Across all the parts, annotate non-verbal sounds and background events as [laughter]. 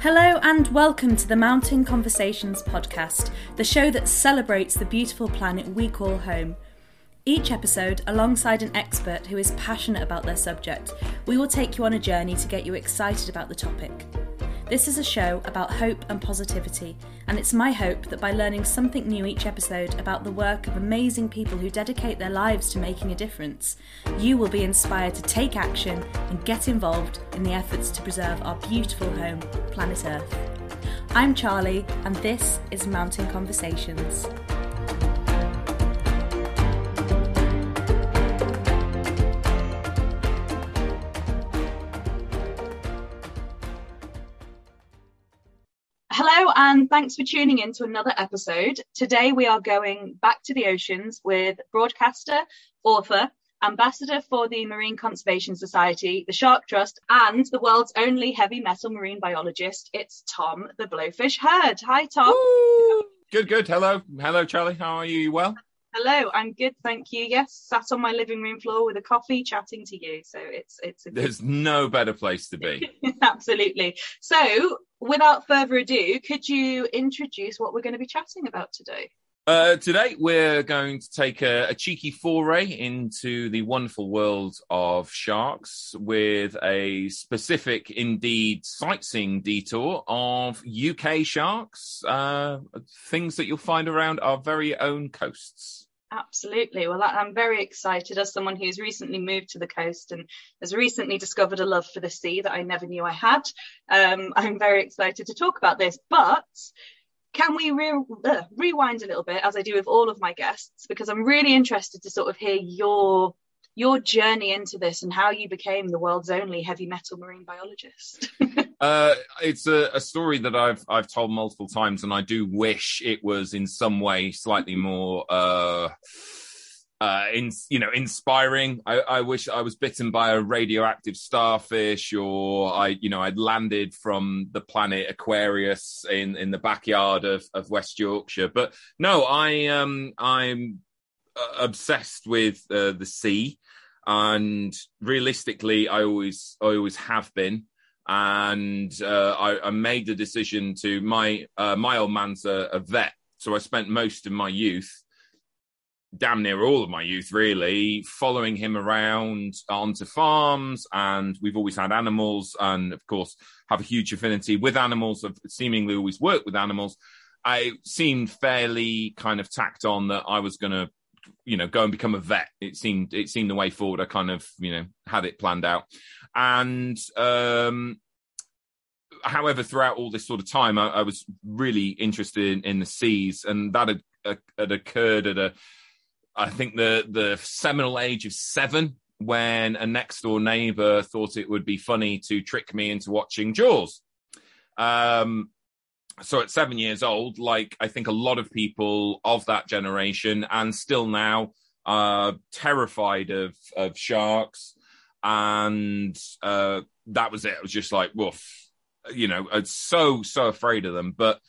Hello and welcome to the Mountain Conversations podcast, the show that celebrates the beautiful planet we call home. Each episode, alongside an expert who is passionate about their subject, we will take you on a journey to get you excited about the topic. This is a show about hope and positivity, and it's my hope that by learning something new each episode about the work of amazing people who dedicate their lives to making a difference, you will be inspired to take action and get involved in the efforts to preserve our beautiful home, planet Earth. I'm Charlie, and this is Mountain Conversations. And thanks for tuning in to another episode. Today, we are going back to the oceans with broadcaster, author, ambassador for the Marine Conservation Society, the Shark Trust, and the world's only heavy metal marine biologist. It's Tom the Blowfish Hird. Hi, Tom. Woo! Good, good. Hello. Hello, Charlie. How are you? You well? Hello, I'm good, thank you. Yes, sat on my living room floor with a coffee, chatting to you. So it's it's. A There's no better place to be. [laughs] Absolutely. So, without further ado, could you introduce what we're going to be chatting about today? Uh, today, we're going to take a, a, cheeky foray into the wonderful world of sharks with a specific, indeed, sightseeing detour of UK sharks, uh, things that you'll find around our very own coasts. Absolutely. Well, I'm very excited as someone who's recently moved to the coast and has recently discovered a love for the sea that I never knew I had. Um, [laughs] I'm very excited to talk about this. But can we re- uh, rewind a little bit as I do with all of my guests because I'm really interested to sort of hear your your journey into this and how you became the world's only heavy metal marine biologist. [laughs] uh, it's a, a, story that I've I've told multiple times, and I do wish it was in some way slightly more. Uh, uh, in you know, inspiring. I, I, wish I was bitten by a radioactive starfish, or I, you know, I'd landed from the planet Aquarius in in the backyard of of West Yorkshire. But no, I um, I'm uh, obsessed with uh, the sea, and realistically, I always I always have been. And uh, I, I, made the decision to my uh, my old man's a, a vet, so I spent most of my youth damn near all of my youth, really, following him around onto farms. And we've always had animals, and of course, have a huge affinity with animals. I've seemingly always worked with animals. I seemed fairly kind of tacked on that I was going to, you know, go and become a vet. It seemed it seemed the way forward. I kind of, you know, had it planned out, and um, however, throughout all this sort of time, I, I was really interested in, in, the seas, and that had, had occurred at a I think the the seminal age of seven when a next door neighbor thought it would be funny to trick me into watching Jaws. Um, so at seven years old, like I think a lot of people of that generation and still now are terrified of of sharks, and uh, that was it. It was just like woof, you know, it's so so afraid of them. But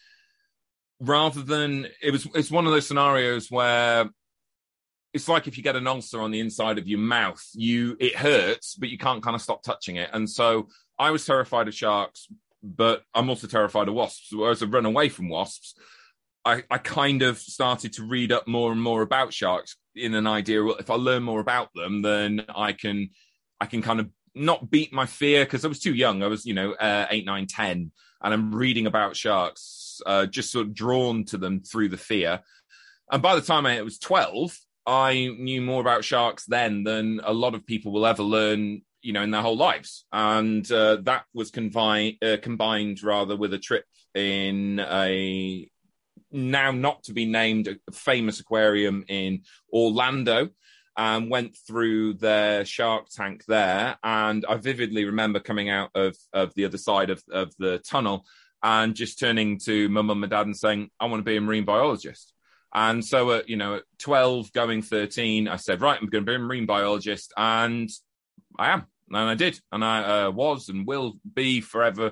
rather than it was, it's one of those scenarios where it's like if you get an ulcer on the inside of your mouth, you it hurts, but you can't kind of stop touching it. And so I was terrified of sharks, but I'm also terrified of wasps. Whereas I run away from wasps, I, I kind of started to read up more and more about sharks in an idea. Well, if I learn more about them, then I can I can kind of not beat my fear because I was too young. I was, you know, uh, eight, nine, ten, and I'm reading about sharks, uh, just sort of drawn to them through the fear. And by the time I was twelve, I knew more about sharks then than a lot of people will ever learn, you know, in their whole lives. And uh, that was confined, uh, combined rather with a trip in a now not to be named famous aquarium in Orlando and went through their shark tank there. And I vividly remember coming out of, of the other side of, of the tunnel and just turning to my mum and dad and saying, I want to be a marine biologist. And so, at, you know, at 12, going 13, I said, right, I'm going to be a marine biologist. And I am. And I did. And I uh, was and will be forever,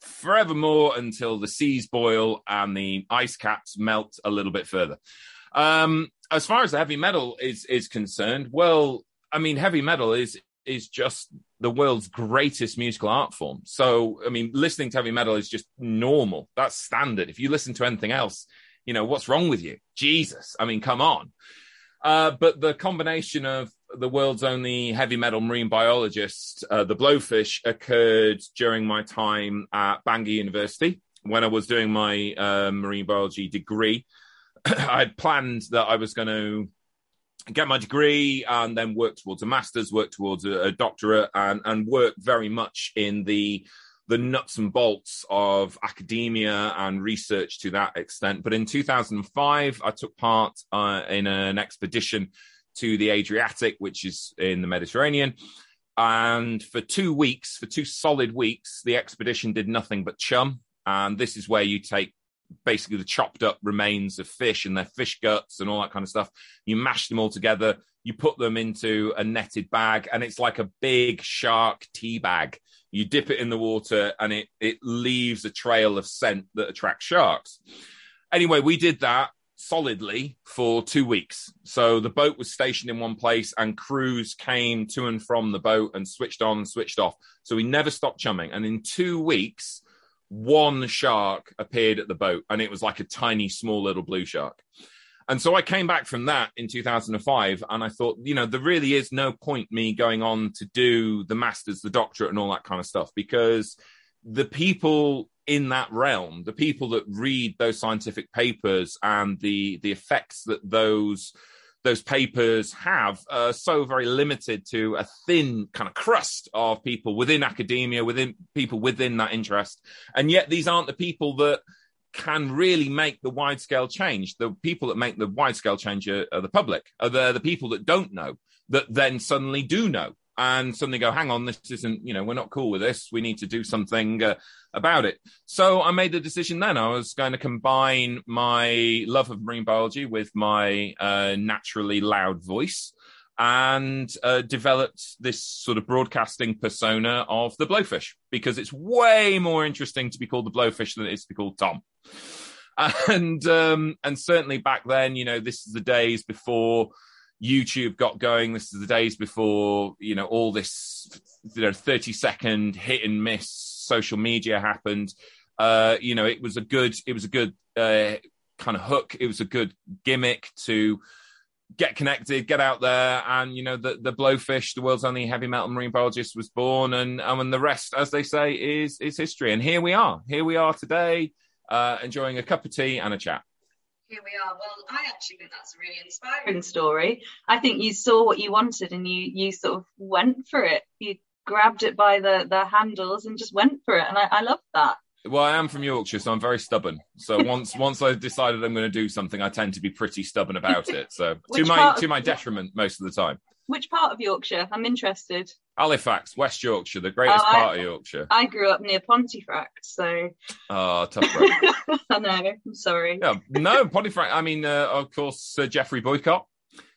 forevermore until the seas boil and the ice caps melt a little bit further. Um, as far as the heavy metal is, is concerned, well, I mean, heavy metal is, is just the world's greatest musical art form. So, I mean, listening to heavy metal is just normal. That's standard. If you listen to anything else, you know, what's wrong with you? Jesus. I mean, come on. Uh, but the combination of the world's only heavy metal marine biologist, uh, the Blowfish, occurred during my time at Bangor University when I was doing my uh, marine biology degree. [clears throat] I had planned that I was going to get my degree and then work towards a master's, work towards a, a doctorate, and and work very much in the the nuts and bolts of academia and research to that extent. But in 2005, I took part uh, in an expedition to the Adriatic, which is in the Mediterranean. And for two weeks, for two solid weeks, the expedition did nothing but chum. And this is where you take basically the chopped up remains of fish and their fish guts and all that kind of stuff. You mash them all together, you put them into a netted bag, and it's like a big shark tea bag. You dip it in the water and it, it leaves a trail of scent that attracts sharks. Anyway, we did that solidly for two weeks. So the boat was stationed in one place and crews came to and from the boat and switched on and switched off. So we never stopped chumming. And in two weeks, one shark appeared at the boat and it was like a tiny, small little blue shark. And so I came back from that in 2005 and I thought, you know, there really is no point me going on to do the masters, the doctorate, and all that kind of stuff because the people in that realm, the people that read those scientific papers and the the effects that those those papers have are so very limited to a thin kind of crust of people within academia, within people within that interest. And yet these aren't the people that can really make the wide scale change. The people that make the wide scale change are, are the public, are the, the people that don't know, that then suddenly do know and suddenly go, hang on, this isn't, you know, we're not cool with this. We need to do something uh, about it. So I made the decision then. I was going to combine my love of marine biology with my uh, naturally loud voice and uh, developed this sort of broadcasting persona of the blowfish because it's way more interesting to be called the blowfish than it is to be called Tom. [laughs] And um, and certainly back then, you know, this is the days before YouTube got going. This is the days before you know all this, you know, thirty second hit and miss social media happened. Uh, you know, it was a good, it was a good uh, kind of hook. It was a good gimmick to get connected, get out there, and you know the the blowfish, the world's only heavy metal marine biologist, was born, and and the rest, as they say, is is history. And here we are, here we are today, uh, enjoying a cup of tea and a chat here we are. Well, I actually think that's a really inspiring story. I think you saw what you wanted and you you sort of went for it. You grabbed it by the the handles and just went for it, and I, I love that. Well, I am from Yorkshire, so I'm very stubborn. So [laughs] once once I've decided I'm going to do something, I tend to be pretty stubborn about it. So [laughs] to my to my detriment most of the time. Which part of Yorkshire? I'm interested. Halifax, West Yorkshire, the greatest oh, part I, of Yorkshire. I grew up near Pontefract, so. Oh, tough [laughs] I know. I'm sorry. Yeah, no, Pontefract. I mean, uh, of course, Sir Geoffrey Boycott.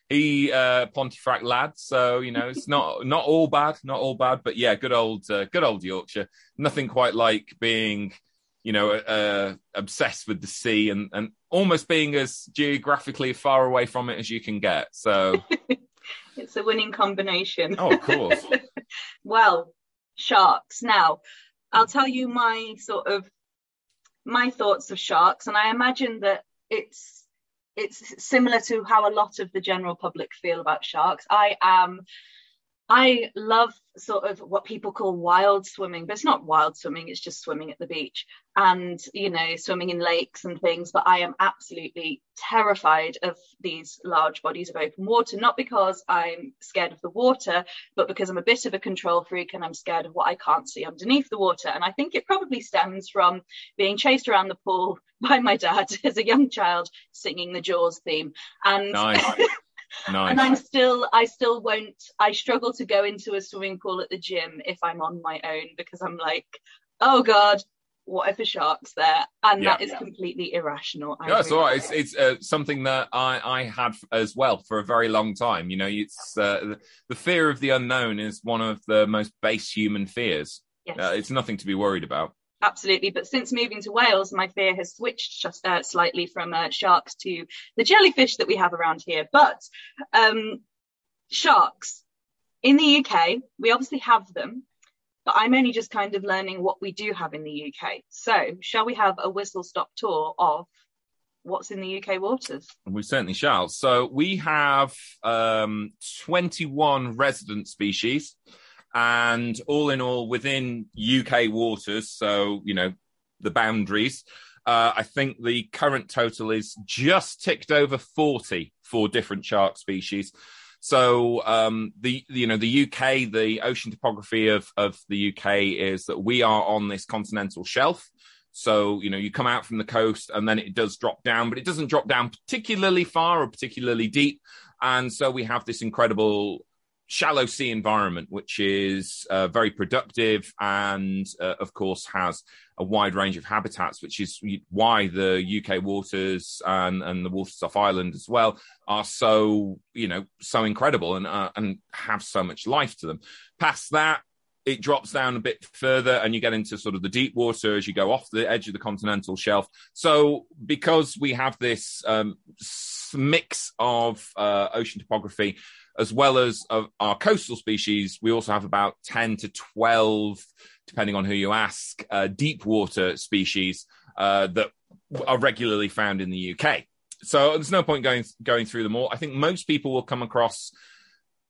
He uh, Pontefract lad, so you know it's not [laughs] not all bad, not all bad, but yeah, good old uh, good old Yorkshire. Nothing quite like being, you know, uh, obsessed with the sea and and almost being as geographically far away from it as you can get. So [laughs] it's a winning combination. Oh, of course. [laughs] well, sharks. Now, I'll tell you my sort of my thoughts of sharks, and I imagine that it's it's similar to how a lot of the general public feel about sharks. I am I love sort of what people call wild swimming, but it's not wild swimming, it's just swimming at the beach and, you know, swimming in lakes and things. But I am absolutely terrified of these large bodies of open water, not because I'm scared of the water, but because I'm a bit of a control freak and I'm scared of what I can't see underneath the water. And I think it probably stems from being chased around the pool [laughs] by my dad as a young child singing the Jaws theme. And nice. [laughs] Nice. And I'm still, I still won't, I struggle to go into a swimming pool at the gym if I'm on my own because I'm like, oh God, what if a shark's there? And yeah. that is completely irrational. I yeah, so it's it's uh, something that I I had as well for a very long time. You know, it's uh, the fear of the unknown is one of the most base human fears. Yes. Uh, it's nothing to be worried about absolutely. But since moving to Wales, my fear has switched just uh, slightly from uh, sharks to the jellyfish that we have around here. But um, sharks, in the UK, we obviously have them, but I'm only just kind of learning what we do have in the UK. So, shall we have a whistle stop tour of what's in the UK waters? We certainly shall. So, we have um, 21 resident species, and all in all, within UK waters, so, you know, the boundaries, uh, I think the current total is just ticked over 40 for different shark species. So um, the you know the UK, the ocean topography of of the UK is that we are on this continental shelf. So you know you come out from the coast and then it does drop down, but it doesn't drop down particularly far or particularly deep. And so we have this incredible shallow sea environment, which is uh, very productive and, uh, of course, has a wide range of habitats, which is why the UK waters and, and the waters off Ireland as well are so, you know, so incredible and, uh, and have so much life to them. Past that, it drops down a bit further and you get into sort of the deep water as you go off the edge of the continental shelf. So, because we have this um, mix of uh, ocean topography, as well as uh, our coastal species, we also have about 10 to 12, depending on who you ask, uh, deep water species uh, that are regularly found in the UK. So there's no point going going through them all. I think most people will come across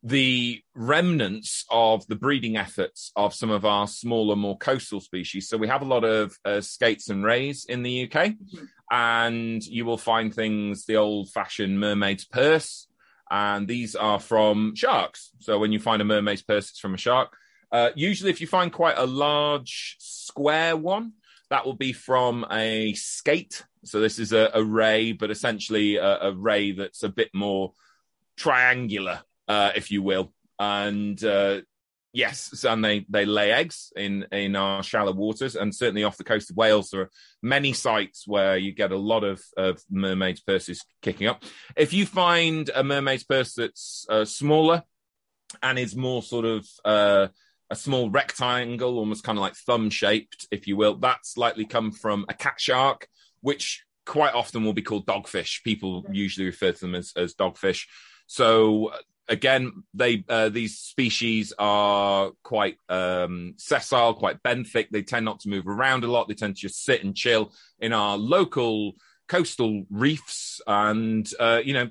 the remnants of the breeding efforts of some of our smaller, more coastal species. So we have a lot of uh, skates and rays in the UK, mm-hmm. and you will find things the old-fashioned mermaid's purse, and these are from sharks. So when you find a mermaid's purse, it's from a shark. Uh, usually, if you find quite a large square one, that will be from a skate. So this is a, a ray, but essentially a, a, ray that's a bit more triangular, uh, if you will. And uh, Yes, and they, they lay eggs in, in our shallow waters, and certainly off the coast of Wales, there are many sites where you get a lot of, of mermaids' purses kicking up. If you find a mermaid's purse that's uh, smaller and is more sort of uh, a small rectangle, almost kind of like thumb shaped, if you will, that's likely come from a cat shark, which quite often will be called dogfish. People usually refer to them as, as dogfish. So again, they uh, these species are quite um, sessile, quite benthic. They tend not to move around a lot. They tend to just sit and chill in our local coastal reefs, and uh, you know,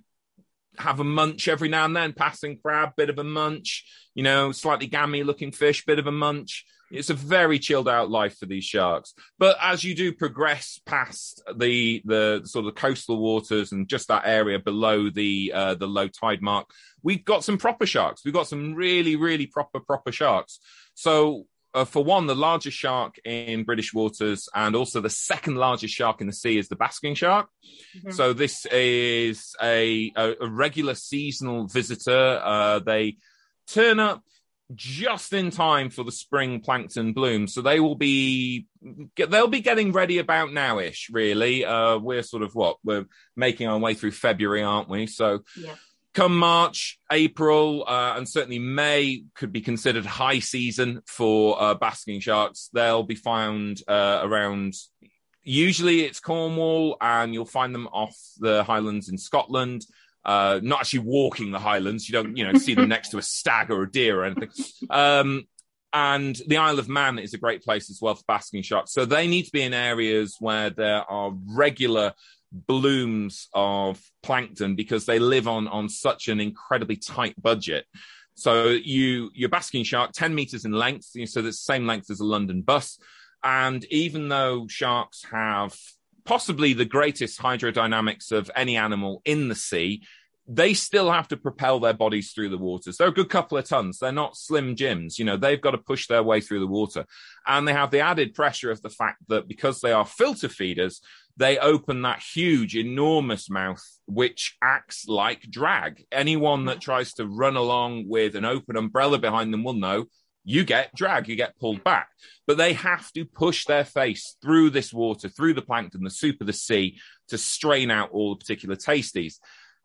have a munch every now and then. Passing crab, bit of a munch. You know, slightly gammy looking fish, bit of a munch. It's a very chilled out life for these sharks. But as you do progress past the the sort of coastal waters and just that area below the uh, the low tide mark, we've got some proper sharks. We've got some really really proper proper sharks. So uh, for one, the largest shark in British waters, and also the second largest shark in the sea is the basking shark. Mm-hmm. So this is a, a, a regular seasonal visitor. Uh, they turn up just in time for the spring plankton bloom. So they will be they'll be getting ready about nowish. Really, uh, we're sort of what we're making our way through February, aren't we? So. Yeah. Come March, April, uh, and certainly May could be considered high season for uh, basking sharks. They'll be found uh, around usually it's Cornwall, and you'll find them off the Highlands in Scotland uh, not actually walking the highlands. You don't, you know, see them [laughs] next to a stag or a deer or anything. Um, and the Isle of Man is a great place as well for basking sharks. So they need to be in areas where there are regular blooms of plankton because they live on on such an incredibly tight budget. So you your basking shark, 10 meters in length, so the same length as a London bus. And even though sharks have possibly the greatest hydrodynamics of any animal in the sea, they still have to propel their bodies through the waters. They're a good couple of tons. They're not slim Jims. You know, they've got to push their way through the water. And they have the added pressure of the fact that because they are filter feeders, they open that huge, enormous mouth, which acts like drag. Anyone that mm. tries to run along with an open umbrella behind them will know you get drag, you get pulled back. But they have to push their face through this water, through the plankton, the soup of the sea, to strain out all the particular tasties.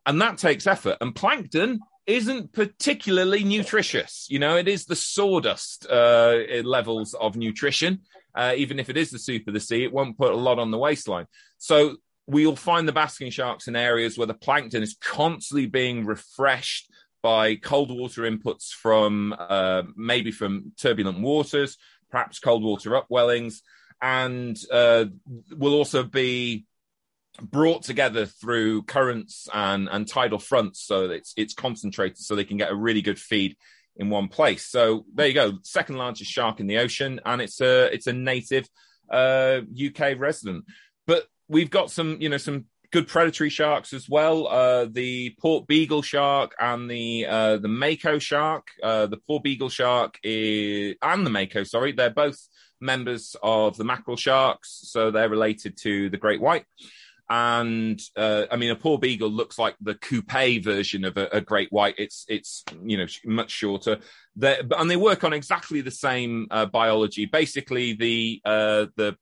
And that takes effort. And plankton isn't particularly nutritious. You know, it is the sawdust uh, levels of nutrition. Uh, even if it is the soup of the sea, it won't put a lot on the waistline. So we'll find the basking sharks in areas where the plankton is constantly being refreshed by cold water inputs from uh, maybe from turbulent waters, perhaps cold water upwellings, and uh, will also be brought together through currents and, and tidal fronts so that it's it's concentrated so they can get a really good feed in one place. So there you go, second largest shark in the ocean, and it's a it's a native uh, UK resident. But we've got some you know some good predatory sharks as well. Uh, the porbeagle shark and the uh, the mako shark. Uh, the porbeagle shark is, and the mako, sorry, they're both members of the mackerel sharks, so they're related to the great white. And uh, I mean, a porbeagle looks like the coupe version of a, a great white. It's it's you know much shorter. They're, and they work on exactly the same uh, biology. Basically, the uh, the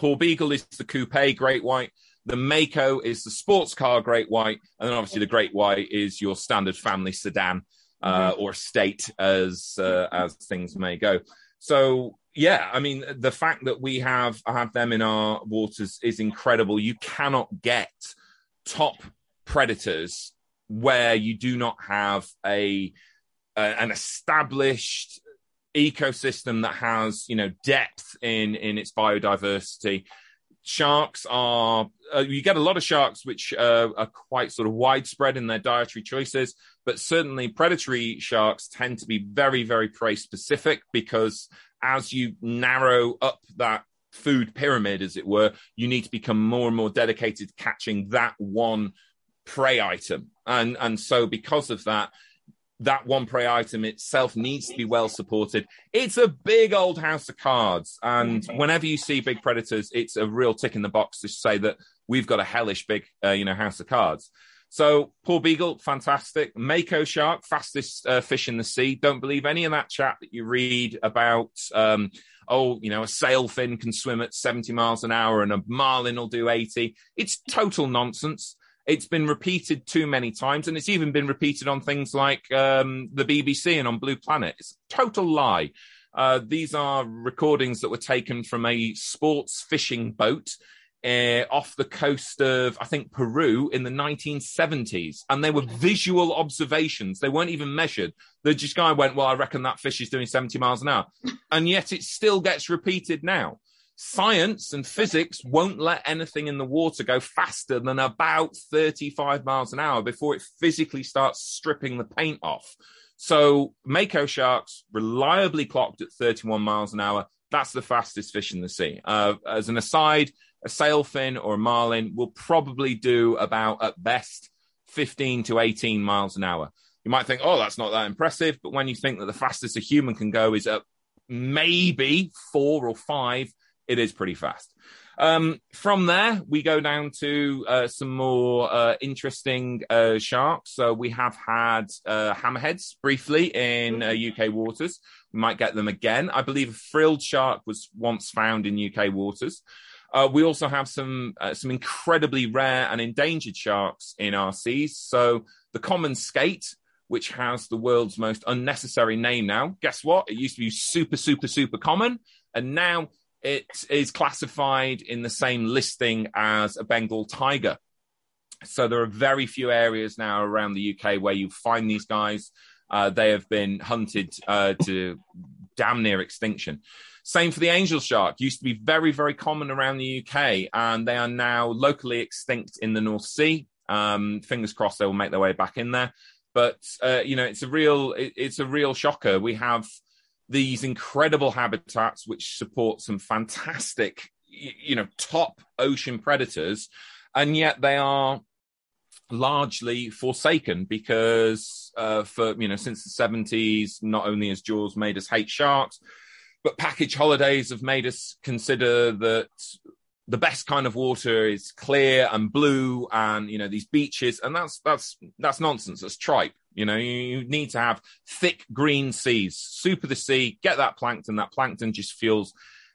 porbeagle is the coupe great white the Mako is the sports car Great White, and then obviously the Great White is your standard family sedan uh, mm-hmm. or estate, as uh, as things may go. So yeah, I mean the fact that we have have them in our waters is incredible. You cannot get top predators where you do not have a, a an established ecosystem that has you know depth in in its biodiversity sharks are uh, you get a lot of sharks which uh, are quite sort of widespread in their dietary choices but certainly predatory sharks tend to be very very prey specific because as you narrow up that food pyramid as it were you need to become more and more dedicated to catching that one prey item. And and so because of that that one prey item itself needs to be well supported. It's a big old house of cards. And whenever you see big predators, it's a real tick in the box to say that we've got a hellish big, uh, you know, house of cards. So porbeagle, fantastic. Mako shark, fastest uh, fish in the sea. Don't believe any of that chat that you read about. Um, oh, you know, a sailfin can swim at 70 miles an hour and a marlin will do 80. It's total nonsense. It's been repeated too many times, and it's even been repeated on things like um, the BBC and on Blue Planet. It's a total lie. Uh, these are recordings that were taken from a sports fishing boat uh, off the coast of, I think, Peru in the 1970s. And they were visual observations. They weren't even measured. The just guy went, Well, I reckon that fish is doing 70 miles an hour. [laughs] And yet it still gets repeated now science and physics won't let anything in the water go faster than about 35 miles an hour before it physically starts stripping the paint off. So, Mako sharks reliably clocked at 31 miles an hour. That's the fastest fish in the sea. Uh, as an aside, a sailfin or a marlin will probably do about, at best, 15 to 18 miles an hour. You might think, oh, that's not that impressive. But when you think that the fastest a human can go is at maybe four or five, it is pretty fast. Um, from there, we go down to uh, some more uh, interesting uh, sharks. So we have had uh, hammerheads briefly in UK uh, waters. We might get them again. I believe a frilled shark was once found in UK waters. Uh, we also have some some incredibly rare and endangered sharks in our seas. So the common skate, which has the world's most unnecessary name now. Guess what? It used to be super, super, super common, and now it is classified in the same listing as a Bengal tiger. So there are very few areas now around the UK where you find these guys. Uh, they have been hunted uh, to damn near extinction. Same for the angel shark. Used to be very, very common around the UK, and they are now locally extinct in the North Sea. Um, fingers crossed they will make their way back in there. But uh, you know, it's a real, it, it's a real shocker. We have these incredible habitats which support some fantastic you know top ocean predators and yet they are largely forsaken because uh, for you know since the 70s not only has jaws made us hate sharks but package holidays have made us consider that the best kind of water is clear and blue and you know these beaches and that's that's that's nonsense that's tripe you know, you need to have thick green seas, super the sea, get that plankton. That plankton just fuels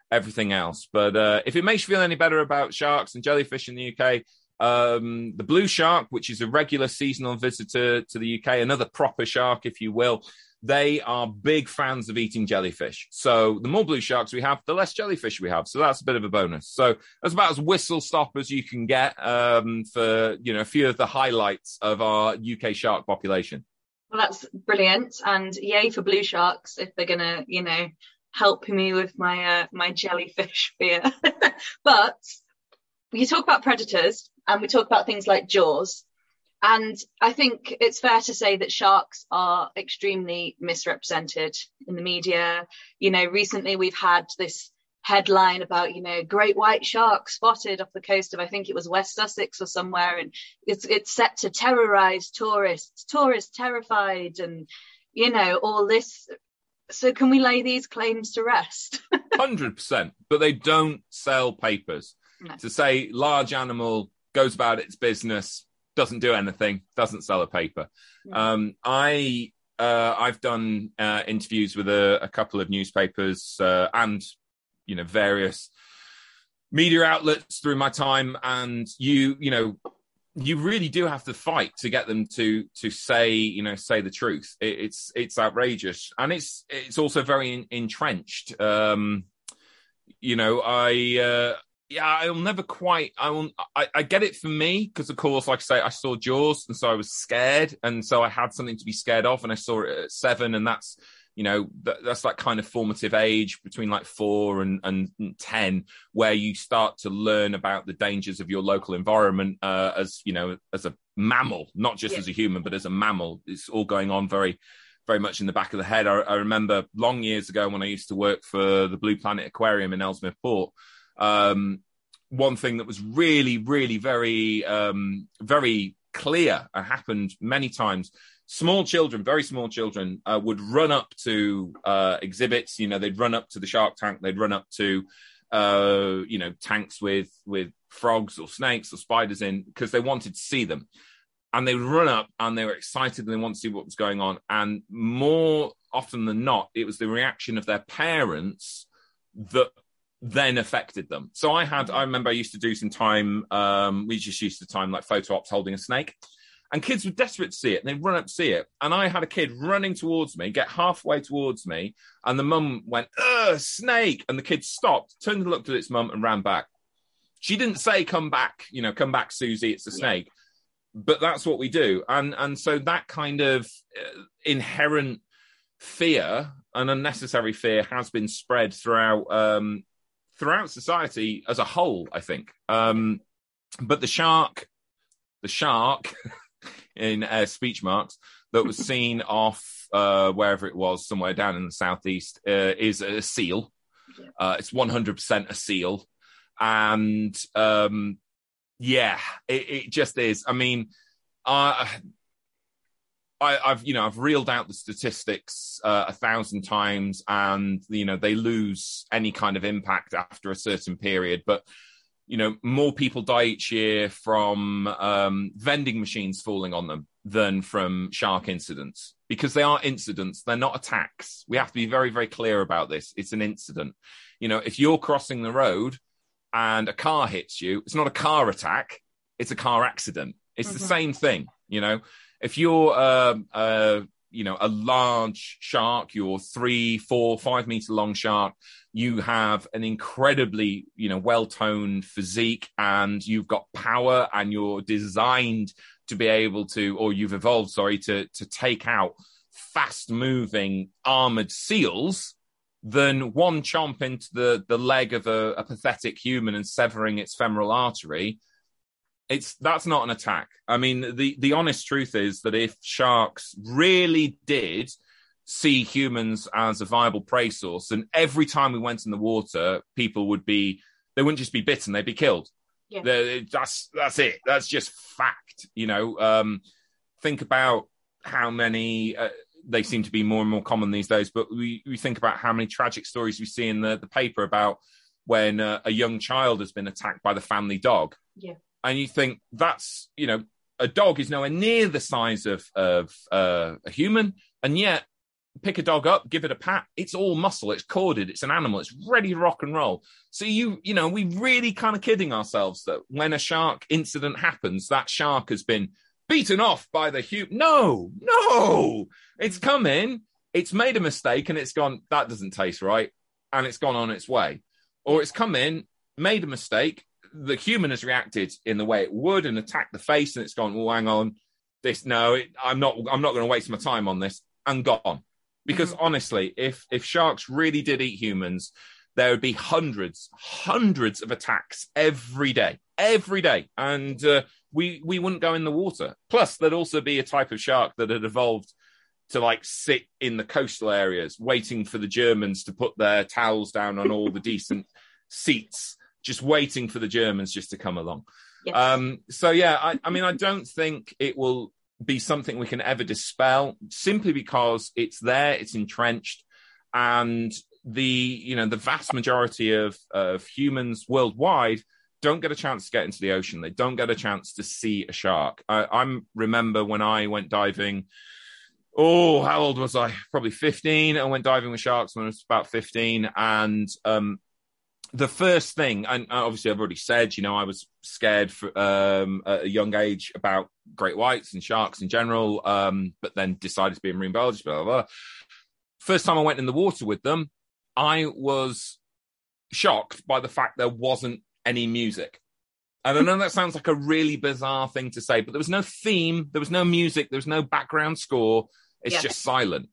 everything else. But uh, if it makes you feel any better about sharks and jellyfish in the UK, um, the blue shark, which is a regular seasonal visitor to the UK, another proper shark, if you will, they are big fans of eating jellyfish. So the more blue sharks we have, the less jellyfish we have. So that's a bit of a bonus. So that's about as whistle stop as you can get um, for you know a few of the highlights of our UK shark population. Well, that's brilliant, and yay for blue sharks if they're gonna, you know, help me with my uh, my jellyfish [laughs] fear. but you talk about predators, and we talk about things like Jaws, and I think it's fair to say that sharks are extremely misrepresented in the media. You know, recently we've had this headline about, you know, great white shark spotted off the coast of, I think it was West Sussex or somewhere. And it's, it's set to terrorize tourists, tourists terrified and, you know, all this. So can we lay these claims to rest? [laughs] 100%. But they don't sell papers. No. To say large animal goes about its business, doesn't do anything, doesn't sell a paper. Um, I uh, I've done uh, interviews with a, a, couple of newspapers uh, and you know various media outlets through my time, and you you know you really do have to fight to get them to to say you know say the truth. It, it's it's outrageous, and it's it's also very in, entrenched. Um, you know, I uh, yeah, I'll never quite. I will. I, I get it for me because, of course, like I say, I saw Jaws, and so I was scared, and so I had something to be scared of, and I saw it at seven, and that's you know that, that's that kind of formative age between like four and, and, and ten where you start to learn about the dangers of your local environment uh, as you know as a mammal, not just Yeah. as a human, but as a mammal. It's all going on very very much in the back of the head. I, I remember long years ago when I used to work for the Blue Planet Aquarium in Ellesmere Port. Um, one thing that was really, really very, um, very clear and happened many times. Small children, very small children, uh, would run up to uh, exhibits. You know, they'd run up to the shark tank. They'd run up to, uh, you know, tanks with with frogs or snakes or spiders in because they wanted to see them and they would run up and they were excited and they wanted to see what was going on. And more often than not, it was the reaction of their parents that then affected them. So I had, I remember I used to do some time, um, we just used to time like photo ops holding a snake. And kids were desperate to see it, and they'd run up to see it. And I had a kid running towards me, get halfway towards me, and the mum went, "Ugh, snake!" And the kid stopped, turned and looked at its mum, and ran back. She didn't say, "Come back," you know, "Come back, Susie, it's a Yeah. snake." But that's what we do, and and so that kind of uh, inherent fear, an unnecessary fear, has been spread throughout um, throughout society as a whole. I think, um, but the shark, the shark, [laughs] in uh, speech marks that was [laughs] seen off uh, wherever it was, somewhere down in the southeast, uh, is a seal. Uh, it's one hundred percent a seal, and um, yeah, it, it just is. I mean, I. I've you know I've reeled out the statistics uh, a thousand times, and you know they lose any kind of impact after a certain period. But you know more people die each year from um, vending machines falling on them than from shark incidents because they are incidents. They're not attacks. We have to be very very clear about this. It's an incident. You know if you're crossing the road and a car hits you, it's not a car attack. It's a car accident. It's the Mhm. same thing. You know if you're um, uh, you know a large shark you're three four five meter long shark you have an incredibly you know well toned physique and you've got power and you're designed to be able to or you've evolved sorry to to take out fast moving armored seals than one chomp into the the leg of a, a pathetic human and severing its femoral artery it's that's not an attack. I mean, the the honest truth is that if sharks really did see humans as a viable prey source, and every time we went in the water, people would be they wouldn't just be bitten; they'd be killed. Yeah. That's that's it. That's just fact. You know, um, think about how many. Uh, they seem to be more and more common these days, but we, we think about how many tragic stories we see in the, the paper about when uh, a young child has been attacked by the family dog Yeah. And you think that's you know a dog is nowhere near the size of of uh, a human, and yet pick a dog up, give it a pat, it's all muscle, it's corded, it's an animal, it's ready to rock and roll. So you you know we really kind of kidding ourselves that when a shark incident happens, that shark has been beaten off by the human. No, no, it's come in, it's made a mistake, and it's gone. That doesn't taste right, and it's gone on its way, or it's come in, made a mistake, the human has reacted in the way it would and attacked the face, and it's gone, well, hang on, this no, it, I'm not. I'm not going to waste my time on this. And gone. Because mm-hmm. honestly, if if sharks really did eat humans, there would be hundreds, hundreds of attacks every day, every day, and uh, we we wouldn't go in the water. Plus, there'd also be a type of shark that had evolved to like sit in the coastal areas, waiting for the Germans to put their towels down on all the decent seats, just waiting for the Germans just to come along. Yes. Um, so yeah, I, I mean, I don't think it will be something we can ever dispel simply because it's there, it's entrenched, and the you know the vast majority of of humans worldwide don't get a chance to get into the ocean. They don't get a chance to see a shark. I, I remember when I went diving. Oh, how old was I? Probably 15. I went diving with sharks when I was about 15. And um, the first thing, and obviously I've already said, you know, I was scared for, um, at a young age about great whites and sharks in general, um, but then decided to be a marine biologist, blah, blah, blah. First time I went in the water with them, I was shocked by the fact there wasn't any music. And I know that sounds like a really bizarre thing to say, but there was no theme, there was no music, there was no background score. It's just silent.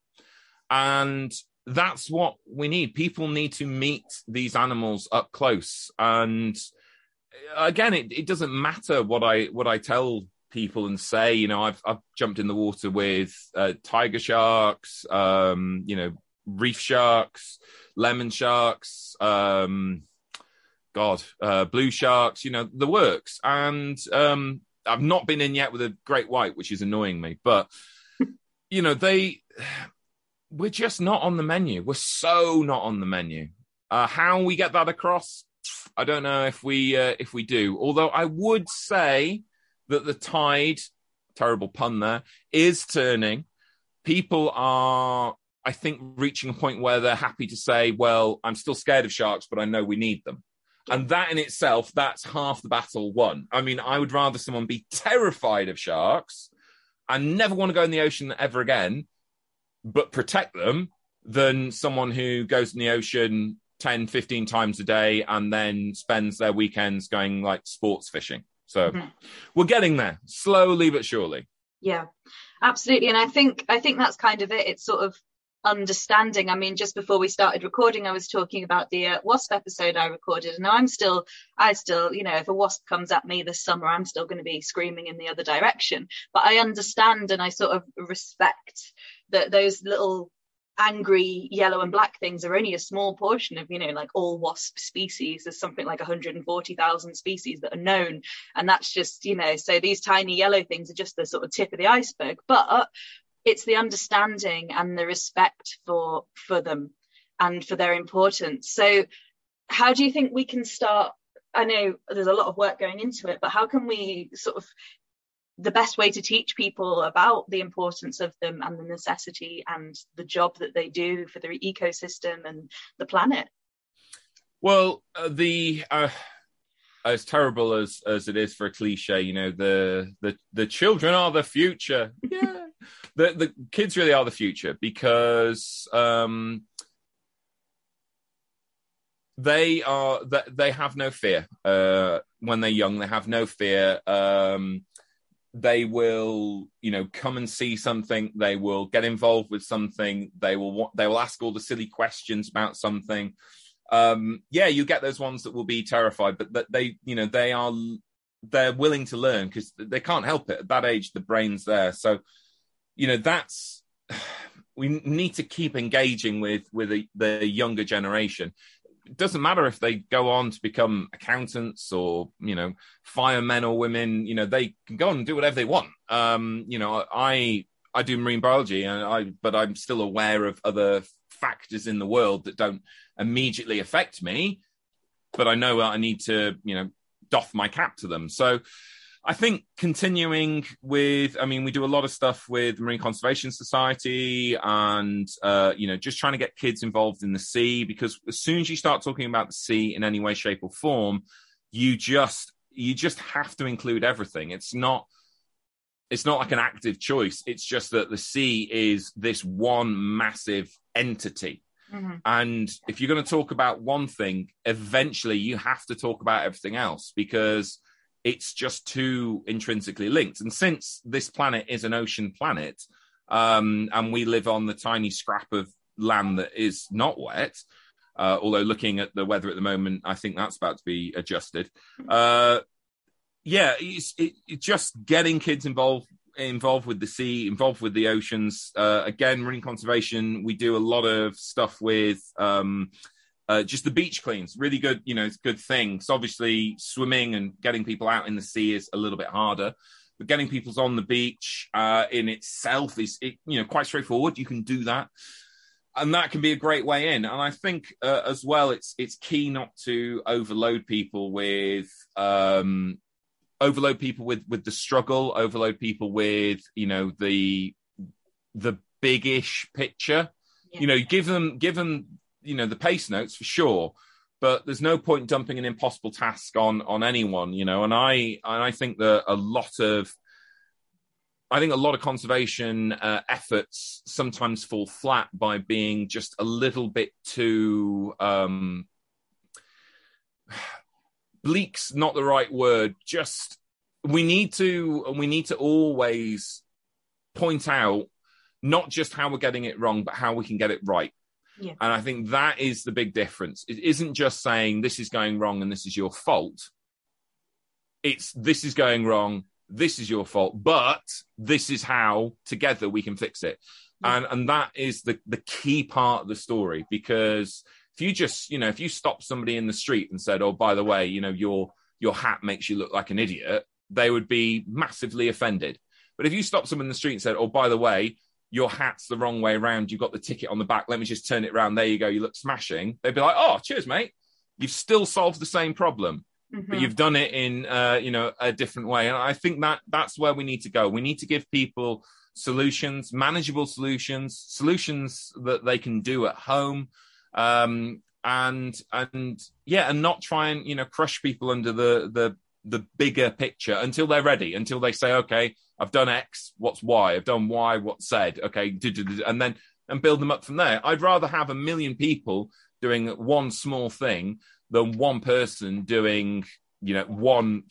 And that's what we need. People need to meet these animals up close. And again, it, it doesn't matter what I what I tell people and say. You know, I've I've jumped in the water with uh, tiger sharks, um, you know, reef sharks, lemon sharks, um, God, uh, blue sharks, you know, the works. And um, I've not been in yet with a great white, which is annoying me. But, [laughs] you know, they, we're just not on the menu. We're so not on the menu. Uh, how we get that across, I don't know if we uh, if we do. Although I would say that the tide, terrible pun there, is turning. People are, I think, reaching a point where they're happy to say, "Well, I'm still scared of sharks, but I know we need them." And that in itself, that's half the battle won. I mean, I would rather someone be terrified of sharks and never want to go in the ocean ever again, but protect them than someone who goes in the ocean 10, 15 times a day and then spends their weekends going like sports fishing. So mm-hmm. we're getting there slowly but surely. Yeah, absolutely. And I think I think that's kind of it. It's sort of understanding. I mean, just before we started recording, I was talking about the uh, wasp episode I recorded, and I'm still, I still, you know, if a wasp comes at me this summer, I'm still going to be screaming in the other direction. But I understand and I sort of respect that those little angry yellow and black things are only a small portion of you know like all wasp species. There's something like 140,000 species that are known. And that's just you know so these tiny yellow things are just the sort of tip of the iceberg. But it's the understanding and the respect for for them and for their importance. So how do you think we can start? I know there's a lot of work going into it but how can we sort of the best way to teach people about the importance of them and the necessity and the job that they do for the ecosystem and the planet well uh, the uh, as terrible as as it is for a cliche you know the the the children are the future [laughs] yeah the the kids really are the future because um, they are that they have no fear uh, when they're young. They have no fear. Um, they will, you know, come and see something. They will get involved with something. They will they will ask all the silly questions about something. Um, yeah, you get those ones that will be terrified, but that they, you know, they are they're willing to learn because they can't help it at that age. The brain's there, so you know that's [sighs] we need to keep engaging with with the, the younger generation it doesn't matter if they go on to become accountants or you know firemen or women you know they can go on and do whatever they want. Um you know i i do marine biology and i but i'm still aware of other factors in the world that don't immediately affect me but i know i need to you know doff my cap to them. So I think continuing with, I mean, we do a lot of stuff with Marine Conservation Society and, uh, you know, just trying to get kids involved in the sea because as soon as you start talking about the sea in any way, shape, or form, you just, you just have to include everything. It's not, it's not like an active choice. It's just that the sea is this one massive entity. Mm-hmm. And if you're going to talk about one thing, eventually you have to talk about everything else because it's just too intrinsically linked. And since this planet is an ocean planet, um, and we live on the tiny scrap of land that is not wet, uh, although looking at the weather at the moment, I think that's about to be adjusted. Uh, yeah, it's, it, just getting kids involved involved with the sea, involved with the oceans. Uh, again, marine conservation, we do a lot of stuff with um, uh, just the beach cleans. Really good, you know, it's good things. Obviously, swimming and getting people out in the sea is a little bit harder. But getting people on the beach uh, in itself is, it, you know, quite straightforward. You can do that, and that can be a great way in. And I think uh, as well, it's it's key not to overload people with um, overload people with with the struggle, overload people with you know the the biggish picture. Yeah. You know, give them give them you know the pace notes for sure, but there's no point dumping an impossible task on on anyone. You know, and I and I think that a lot of I think a lot of conservation uh, efforts sometimes fall flat by being just a little bit too um, [sighs] bleak's not the right word. Just we need to we need to always point out not just how we're getting it wrong, but how we can get it right. Yeah. And I think that is the big difference. It isn't just saying this is going wrong and this is your fault. It's this is going wrong, this is your fault, but this is how together we can fix it. Yeah. And and that is the the key part of the story because if you just, you know, if you stop somebody in the street and said, "Oh, by the way, you know, your your hat makes you look like an idiot," they would be massively offended. But if you stop someone in the street and said, "Oh, by the way, your hat's the wrong way around. You've got the ticket on the back. Let me just turn it around. There you go. You look smashing." They'd be like, "Oh, cheers, mate. You've still solved the same problem." Mm-hmm. But you've done it in, uh, you know, a different way, and I think that that's where we need to go. We need to give people solutions, manageable solutions, solutions that they can do at home, um, and and yeah, and not try and you know crush people under the the the bigger picture until they're ready, until they say, okay, I've done X, what's Y? I've done Y, what's said? Okay, and then and build them up from there. I'd rather have a million people doing one small thing than one person doing, you know, one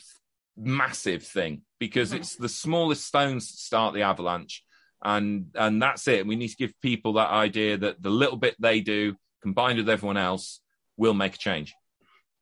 massive thing because it's the smallest stones that start the avalanche and and that's it we need to give people that idea that the little bit they do combined with everyone else will make a change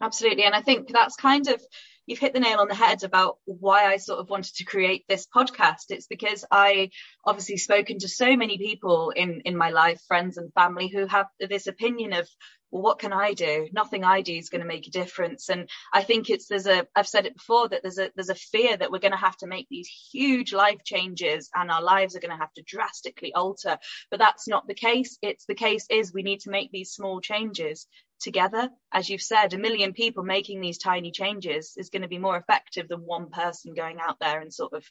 absolutely and i think that's kind of you've hit the nail on the head about why I sort of wanted to create this podcast. It's because I obviously spoken to so many people in in my life, friends and family, who have this opinion of well, what can I do? Nothing I do is going to make a difference. And I think it's there's a I've said it before that there's a there's a fear that we're going to have to make these huge life changes and our lives are going to have to drastically alter. But that's not the case. It's the case is we need to make these small changes together. As you've said, a million people making these tiny changes is going to be more effective than one person going out there and sort of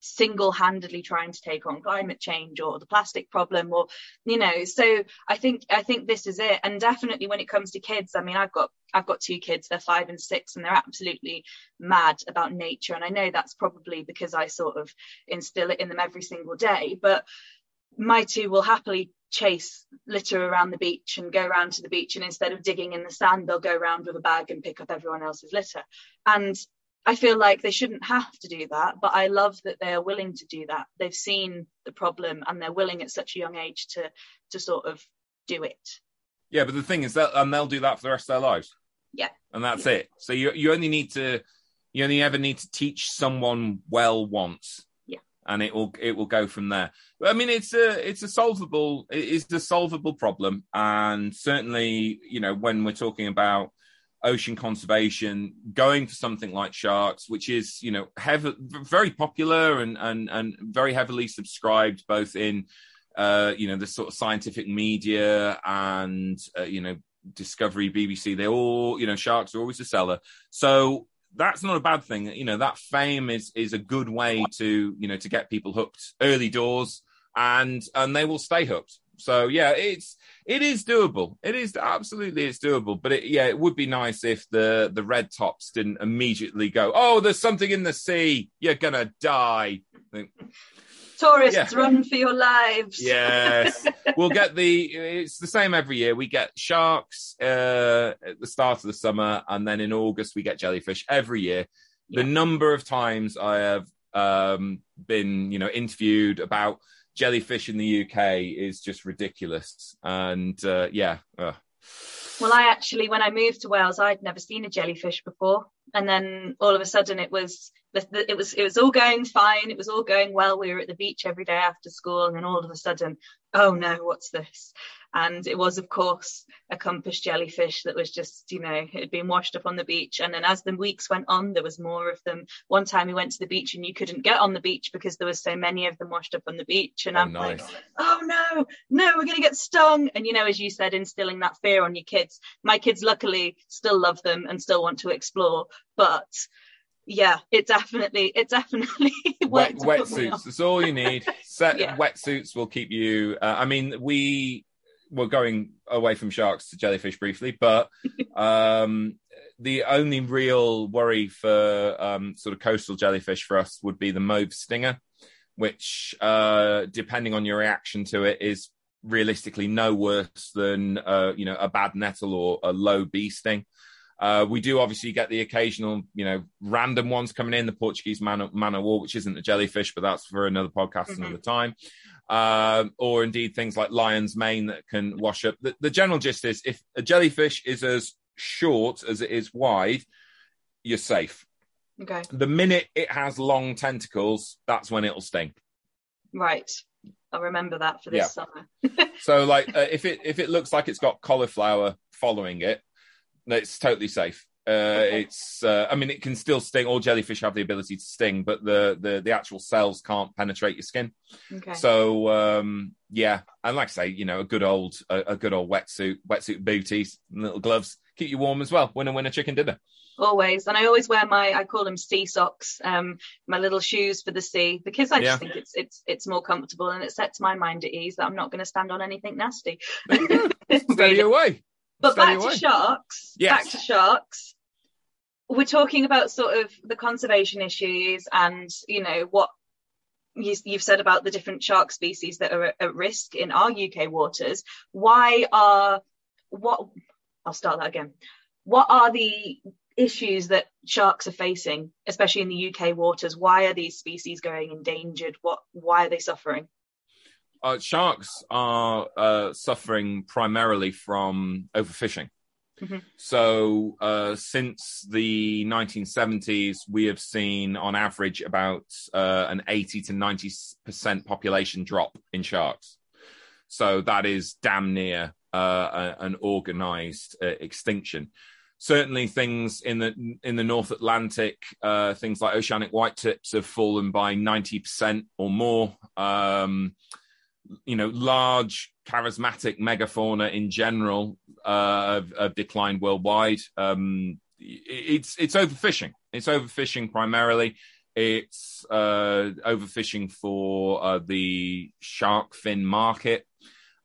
single-handedly trying to take on climate change or the plastic problem or you know so i think i think this is it. And definitely when it comes to kids i mean i've got i've got two kids they're five and six and they're absolutely mad about nature. And i know that's probably because i sort of instill it in them every single day but my two will happily chase litter around the beach and go around to the beach. And instead of digging in the sand they'll go around with a bag and pick up everyone else's litter. And I feel like they shouldn't have to do that, but I love that they are willing to do that. They've seen the problem and they're willing at such a young age to to sort of do it. Yeah, but the thing is that and they'll do that for the rest of their lives. Yeah. And that's yeah. it. So you you only need to you only ever need to teach someone well once. Yeah. And it will it will go from there. But I mean it's a it's a solvable it is a solvable problem. And certainly, you know, when we're talking about ocean conservation, going for something like sharks, which is you know heavy, very popular and and and very heavily subscribed both in uh, you know the sort of scientific media and uh, you know Discovery, BBC. They all you know sharks are always a seller. So that's not a bad thing. You know that fame is is a good way to you know to get people hooked early doors, and and they will stay hooked. So yeah, it's it is doable. It is absolutely it's doable. But it, yeah, it would be nice if the the red tops didn't immediately go, "Oh, there's something in the sea. You're gonna die." Tourists, yeah. run for your lives. yes, [laughs] we'll get the. It's the same every year. We get sharks uh, at the start of the summer, and then in August we get jellyfish every year. The number of times I have um, been, you know, interviewed about jellyfish in the UK is just ridiculous. And uh, yeah. Well, I actually, when I moved to Wales, I'd never seen a jellyfish before, and then all of a sudden it was it was it was all going fine. It was all going well. We were at the beach every day after school, and then all of a sudden, oh no, what's this? And it was, of course, a compass jellyfish that was just, you know, it had been washed up on the beach. And then as the weeks went on, there was more of them. One time we went to the beach and you couldn't get on the beach because there was so many of them washed up on the beach. And oh, I'm nice. like, oh no, no, we're going to get stung. And, you know, as you said, instilling that fear on your kids. My kids luckily still love them and still want to explore. But yeah, it definitely, it definitely [laughs] wet wetsuits. That's all you need. [laughs] Set yeah. wetsuits will keep you. Uh, I mean, we we're going away from sharks to jellyfish briefly, but [laughs] um, the only real worry for um, sort of coastal jellyfish for us would be the mauve stinger, which, uh, depending on your reaction to it, is realistically no worse than uh, you know a bad nettle or a low bee sting. Uh, we do obviously get the occasional, you know, random ones coming in. The Portuguese man, man of war, which isn't a jellyfish, but that's for another podcast mm-hmm. another time um, or indeed things like lion's mane that can wash up. The, the general gist is if a jellyfish is as short as it is wide, you're safe. Okay. The minute it has long tentacles, that's when it'll sting. Right. I'll remember that for this yeah. summer. [laughs] so, like, uh, if it if it looks like it's got cauliflower following it, it's totally safe. Uh, okay. It's, uh, I mean, it can still sting. All jellyfish have the ability to sting, but the the, the actual cells can't penetrate your skin. Okay. So um, yeah, and like I say, you know, a good old a, a good old wetsuit, wetsuit booties, little gloves keep you warm as well. Winner, winner, chicken dinner. Always, and I always wear my I call them sea socks, um, my little shoes for the sea because I just think it's it's it's more comfortable and it sets my mind at ease that I'm not going to stand on anything nasty. [laughs] Steady [laughs] away. But back away. to sharks. Yes. Back to sharks we're talking about sort of the conservation issues and you know what you, have said about the different shark species that are at risk in our UK waters. Why are what? I'll start that again. What are the issues that sharks are facing, especially in the UK waters? Why are these species going endangered? What? Why are they suffering? Uh, sharks are uh, suffering primarily from overfishing. Mm-hmm. So, uh, since the 1970s, we have seen on average about uh, an 80 to 90% population drop in sharks. So, that is damn near uh, an organized uh, extinction. Certainly, things in the in the North Atlantic, uh, things like oceanic white tips have fallen by 90% or more. Um, you know, large charismatic megafauna in general uh, have, have declined worldwide. Um, it's it's overfishing. It's overfishing primarily. It's uh, overfishing for uh, the shark fin market,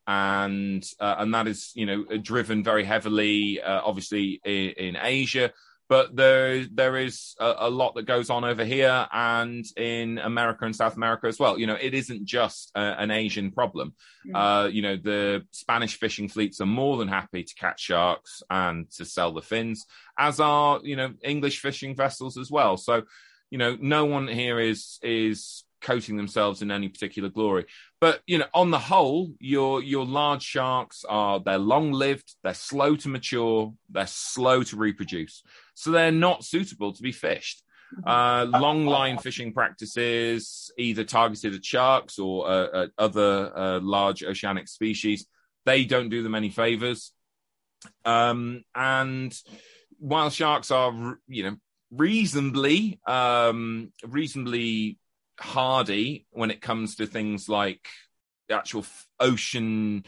and uh, and that is you know driven very heavily, uh, obviously in, in Asia, but there there is a, a, lot that goes on over here and in America and South America as well. You know, it isn't just a, an Asian problem. Mm. Uh, you know, the Spanish fishing fleets are more than happy to catch sharks and to sell the fins, as are you know English fishing vessels as well. So, you know, no one here is is coating themselves in any particular glory. But you know, on the whole, your your large sharks are they're long lived, they're slow to mature, they're slow to reproduce so they're not suitable to be fished. Mm-hmm. Uh, long line fishing practices, either targeted at sharks or uh, other uh, large oceanic species, they don't do them any favors. Um, and while sharks are, you know, reasonably, um, reasonably hardy when it comes to things like the actual ocean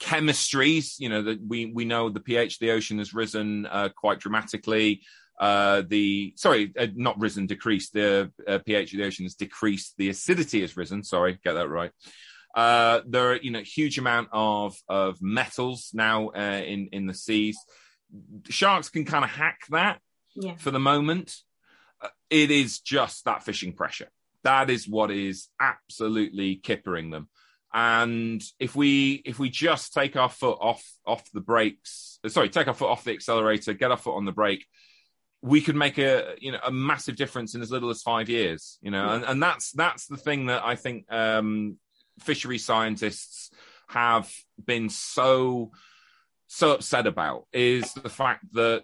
chemistries. You know that we we know the pH of the ocean has risen uh, quite dramatically. Uh, the sorry, uh, not risen, decreased. The uh, pH of the ocean has decreased. The acidity has risen. Sorry, get that right. Uh, there are you know huge amount of of metals now uh, in in the seas. Sharks can kind of hack that yeah. for the moment. it is just that fishing pressure. That is what is absolutely kippering them. And if we if we just take our foot off off the brakes, sorry, take our foot off the accelerator, get our foot on the brake, we could make a you know a massive difference in as little as five years. You know, and, and that's that's the thing that I think um, fishery scientists have been so so upset about is the fact that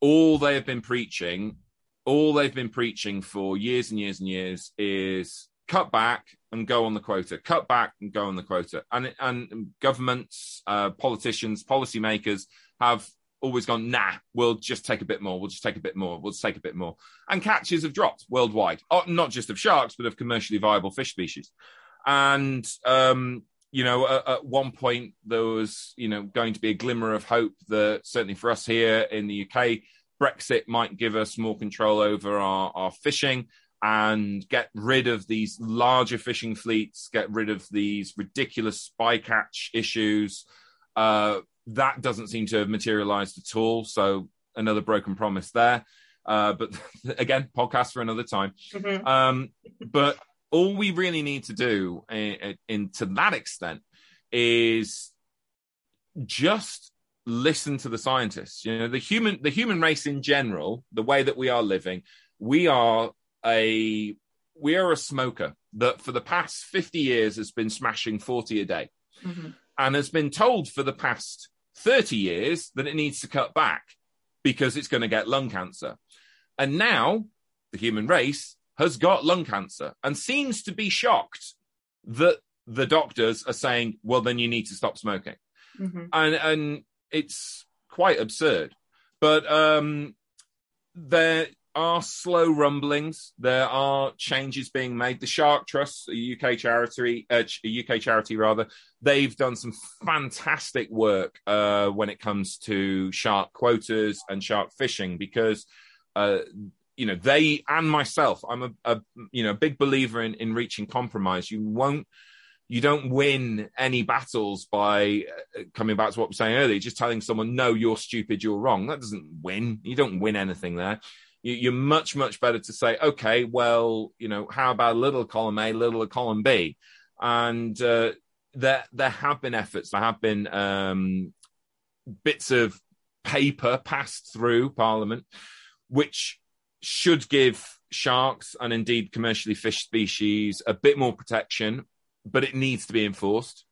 all they have been preaching, all they've been preaching for years and years and years is cut back and go on the quota, cut back and go on the quota. And and governments, uh, politicians, policymakers have always gone, nah, we'll just take a bit more, we'll just take a bit more, we'll just take a bit more. And catches have dropped worldwide, oh, not just of sharks, but of commercially viable fish species. And um, you know, at, at, one point there was, you know, going to be a glimmer of hope that certainly for us here in the UK, Brexit might give us more control over our, our fishing and get rid of these larger fishing fleets, get rid of these ridiculous bycatch issues. Uh, that doesn't seem to have materialized at all. So another broken promise there. Uh, but [laughs] again, podcast for another time. Mm-hmm. Um, but all we really need to do in, in, in, to that extent is just listen to the scientists you know the human the human race in general the way that we are living we are a we are a smoker that for the past 50 years has been smashing 40 a day mm-hmm. and has been told for the past 30 years that it needs to cut back because it's going to get lung cancer and now the human race has got lung cancer and seems to be shocked that the doctors are saying, well, then you need to stop smoking. Mm-hmm. And, and it's quite absurd. But um, there are slow rumblings. There are changes being made. The Shark Trust, a UK charity, uh, a UK charity rather, they've done some fantastic work uh, when it comes to shark quotas and shark fishing because uh, you know they and myself i'm a, a you know big believer in in reaching compromise you won't you don't win any battles by uh, coming back to what we were saying earlier just telling someone no you're stupid you're wrong. That doesn't win. You don't win anything there. You, are much much better to say okay well you know how about a little column a little column b? And uh, there there have been efforts. There have been um, bits of paper passed through parliament which should give sharks and indeed commercially fished species a bit more protection, but it needs to be enforced.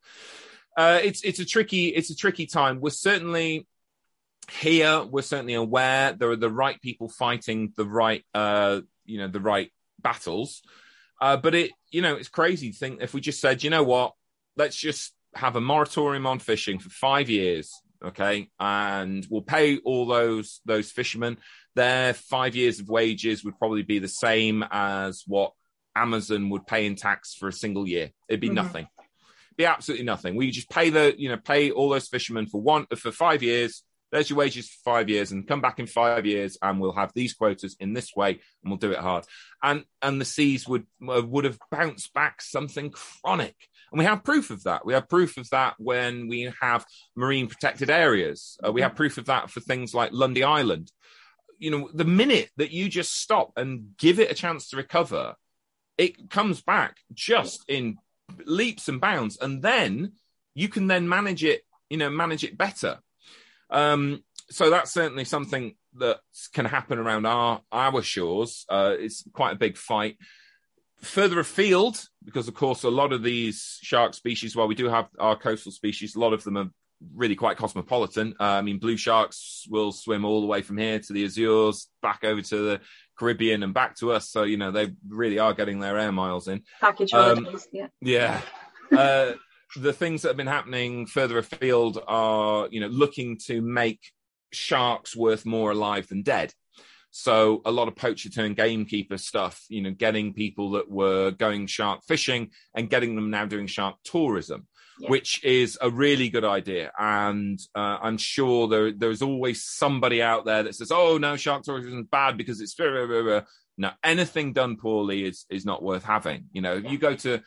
Uh, it's it's a tricky it's a tricky time. We're certainly here. We're certainly aware there are the right people fighting the right uh, you know the right battles. Uh, but it you know it's crazy to think if we just said you know what let's just have a moratorium on fishing for five years okay and we'll pay all those those fishermen their five years of wages would probably be the same as what Amazon would pay in tax for a single year. It'd be mm-hmm. nothing. be absolutely nothing. We just pay the, you know, pay all those fishermen for one for five years. There's your wages for five years, and come back in five years, and we'll have these quotas in this way, and we'll do it hard. And and the seas would uh, would have bounced back something chronic. And we have proof of that. We have proof of that when we have marine protected areas. Uh, we have proof of that for things like Lundy Island, you know, the minute that you just stop and give it a chance to recover, it comes back just in leaps and bounds, and then you can then manage it, you know, manage it better. Um, so that's certainly something that can happen around our our shores. Uh, it's quite a big fight. Further afield, because of course a lot of these shark species, while we do have our coastal species, a lot of them are really quite cosmopolitan. Uh, I mean, blue sharks will swim all the way from here to the Azores, back over to the Caribbean, and back to us. So you know they really are getting their air miles in. Package um, yeah. Yeah. uh, [laughs] the things that have been happening further afield are, you know, looking to make sharks worth more alive than dead. So a lot of poacher turn gamekeeper stuff, you know, getting people that were going shark fishing and getting them now doing shark tourism which is a really good idea. And uh, I'm sure there there's always somebody out there that says, "Oh no, shark tourism is bad because it's blah, blah, blah. no anything done poorly is is not worth having." You know, yeah. you go to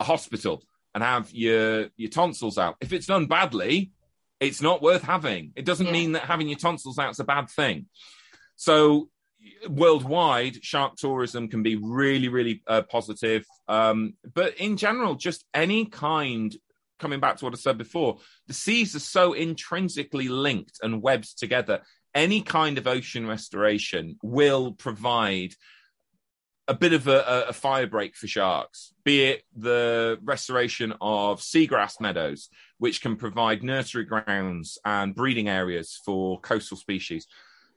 a hospital and have your your tonsils out. If it's done badly, it's not worth having. It doesn't yeah. mean that having your tonsils out is a bad thing. So worldwide, shark tourism can be really, really uh, positive. Um, but in general, just any kind coming back to what I said before, the seas are so intrinsically linked and webbed together. any kind of ocean restoration will provide a bit of a, a, fire break for sharks, be it the restoration of seagrass meadows, which can provide nursery grounds and breeding areas for coastal species.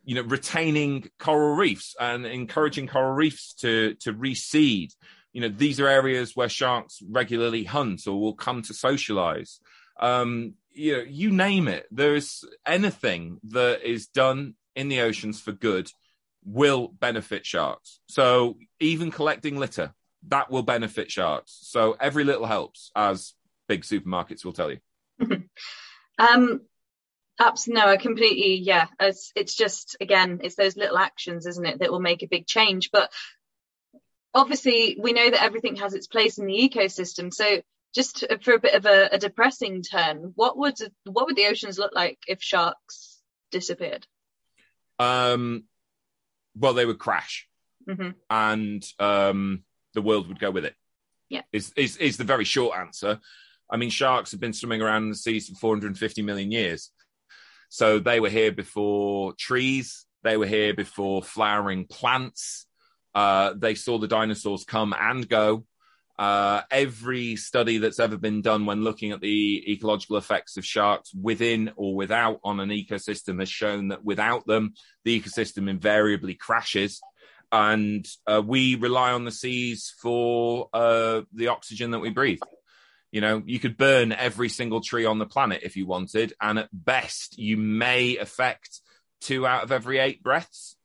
You know, retaining coral reefs and encouraging coral reefs to to reseed. You know, these are areas where sharks regularly hunt or will come to socialize. Um, you know, you name it. There's anything that is done in the oceans for good will benefit sharks. So even collecting litter, that will benefit sharks. So every little helps, as big supermarkets will tell you. [laughs] um, absolutely, no, I completely, yeah. It's, it's just again, it's those little actions, isn't it, that will make a big change. But obviously, we know that everything has its place in the ecosystem. So just for a bit of a, a depressing turn, what would what would the oceans look like if sharks disappeared? Um, well, they would crash, mm-hmm. and um, the world would go with it. Yeah, is, is is the very short answer. I mean, sharks have been swimming around in the seas for 450 million years, so they were here before trees. They were here before flowering plants. Uh, they saw the dinosaurs come and go. Uh, every study that's ever been done when looking at the ecological effects of sharks within or without on an ecosystem has shown that without them, the ecosystem invariably crashes. And uh, we rely on the seas for uh, the oxygen that we breathe. You know, you could burn every single tree on the planet if you wanted, and at best, you may affect two out of every eight breaths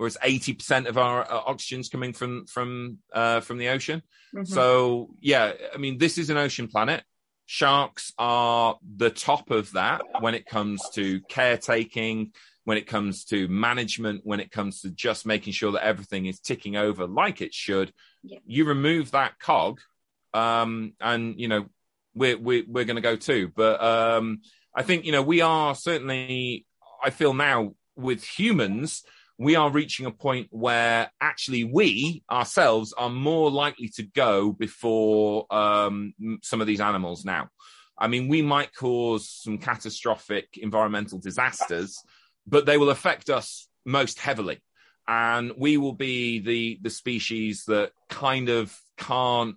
whereas 80% of our uh, oxygen is coming from from uh, from the ocean. Mm-hmm. So yeah, I mean, this is an ocean planet. Sharks are the top of that when it comes to caretaking, when it comes to management, when it comes to just making sure that everything is ticking over like it should. Yeah. You remove that cog, um, and you know we're we're, we're going to go too. But um, I think you know we are certainly. I feel now with humans we are reaching a point where actually we ourselves are more likely to go before um, some of these animals now. I mean, we might cause some catastrophic environmental disasters, but they will affect us most heavily. And we will be the, the species that kind of can't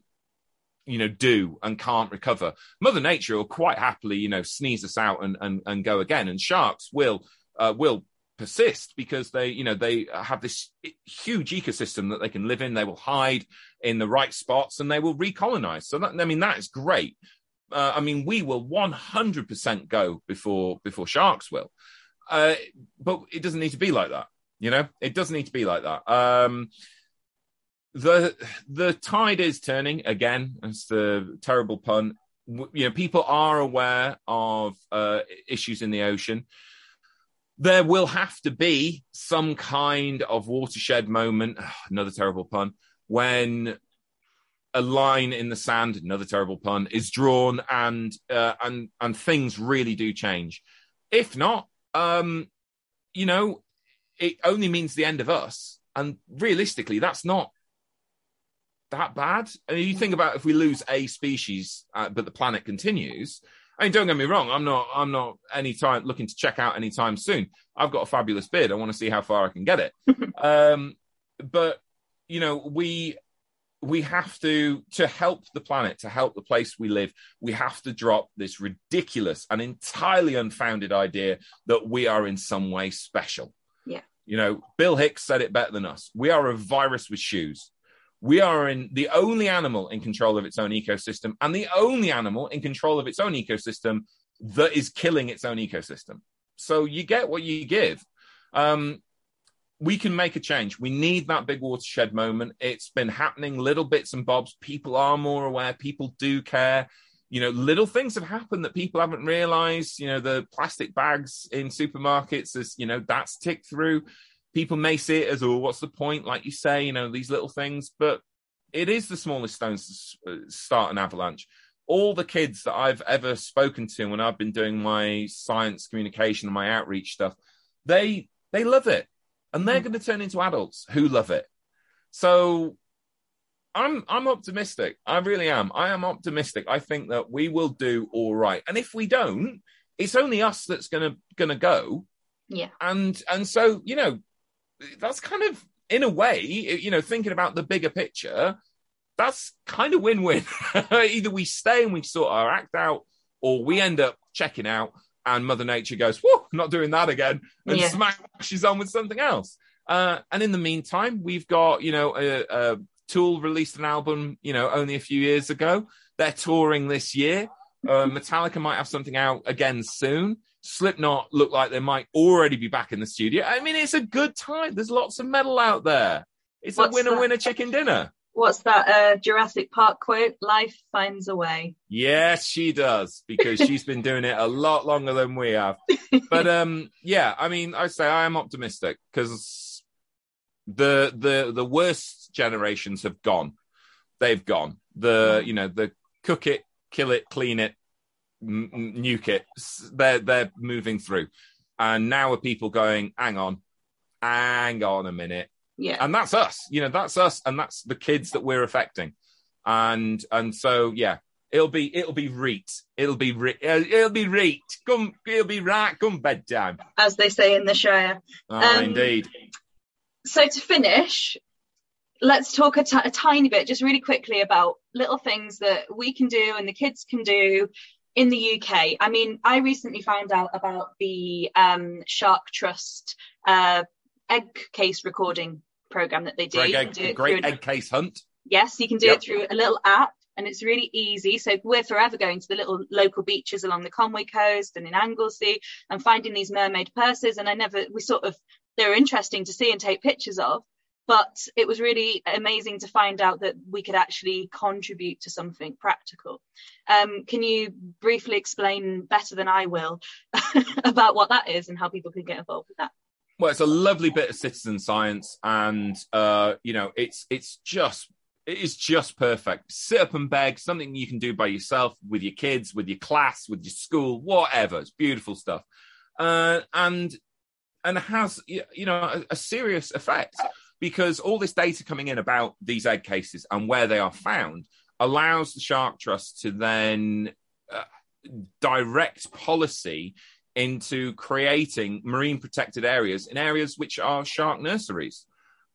you know do and can't recover mother nature will quite happily you know sneeze us out and and, and go again and sharks will uh, will persist because they you know they have this huge ecosystem that they can live in. They will hide in the right spots and they will recolonize. So that, i mean that is great. Uh, i mean we will 100% go before before sharks will. Uh, but it doesn't need to be like that you know? It doesn't need to be like that. Um, the the tide is turning again. It's the terrible pun. You know people are aware of uh, issues in the ocean there will have to be some kind of watershed moment, [sighs] another terrible pun, when a line in the sand, another terrible pun, is drawn and uh, and and things really do change. If not, um, you know, it only means the end of us. And realistically, that's not that bad. And you think about if we lose a species, uh, but the planet continues, I mean, don't get me wrong. I'm not. I'm not any time looking to check out anytime soon. I've got a fabulous beard. I want to see how far I can get it. [laughs] um, but you know, we we have to to help the planet, to help the place we live. We have to drop this ridiculous and entirely unfounded idea that we are in some way special. Yeah. You know, Bill Hicks said it better than us. We are a virus with shoes we are in the only animal in control of its own ecosystem and the only animal in control of its own ecosystem that is killing its own ecosystem. So you get what you give. Um, we can make a change. We need that big watershed moment. It's been happening little bits and bobs. People are more aware. People do care. You know, little things have happened that people haven't realized. You know, the plastic bags in supermarkets, is, you know, that's ticked through people may see it as, oh, what's the point? Like you say, you know, these little things, but it is the smallest stones to uh, start an avalanche. All the kids that I've ever spoken to when I've been doing my science communication and my outreach stuff, they they love it, and they're mm. going to turn into adults who love it. So I'm I'm optimistic. I really am. I am optimistic. I think that we will do all right. And if we don't, it's only us that's gonna gonna go Yeah. And and so, you know, that's kind of in a way, you know, thinking about the bigger picture, that's kind of win-win. [laughs] Either we stay and we sort our act out, or we end up checking out and Mother Nature goes, Whoa, not doing that again, and Yeah. smashes on with something else. Uh, and in the meantime, we've got, you know, a, a Tool released an album, you know, only a few years ago. They're touring this year. Uh, Metallica might have something out again soon. Slipknot look like they might already be back in the studio. I mean, it's a good time. There's lots of metal out there. It's What's a winner that? winner chicken dinner. What's that uh, Jurassic Park quote? Life finds a way. Yes, she does because [laughs] she's been doing it a lot longer than we have. But um, yeah, I mean, I say I am optimistic because the the the worst generations have gone. They've gone. The you know the cook it, kill it, clean it, m- m- nuke it. They're they're moving through, and now are people going? Hang on, hang on a minute Yeah. and that's us you know that's us and that's the kids that we're affecting and and so yeah it'll be it'll be reet it'll be re- it'll, it'll be reet come it'll be right come bedtime As they say in the Shire. oh, Um, indeed So to finish, let's talk a ti- a tiny bit, just really quickly, about little things that we can do and the kids can do in the UK. I mean, I recently found out about the um, Shark Trust uh, egg case recording program that they do. great, egg, do it great through an- case hunt Yes, you can do Yep. it through a little app and it's really easy. So we're forever going to the little local beaches along the Conway coast and in Anglesey and finding these mermaid purses. And I never, we sort of, they were interesting to see and take pictures of. But it was really amazing to find out that we could actually contribute to something practical. Um, can you briefly explain better than I will [laughs] about what that is and how people can get involved with that? well it's a lovely bit of citizen science and uh you know it's it's just it is just perfect sit up and beg something you can do by yourself with your kids with your class with your school whatever it's beautiful stuff uh and and has you know a, a serious effect because all this data coming in about these egg cases and where they are found allows the shark trust to then uh, direct policy into creating marine protected areas in areas which are shark nurseries.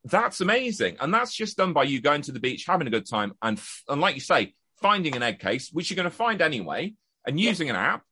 That's amazing. And that's just done by you going to the beach, having a good time, and, f- and like you say, finding an egg case, which you're going to find anyway, and using an app.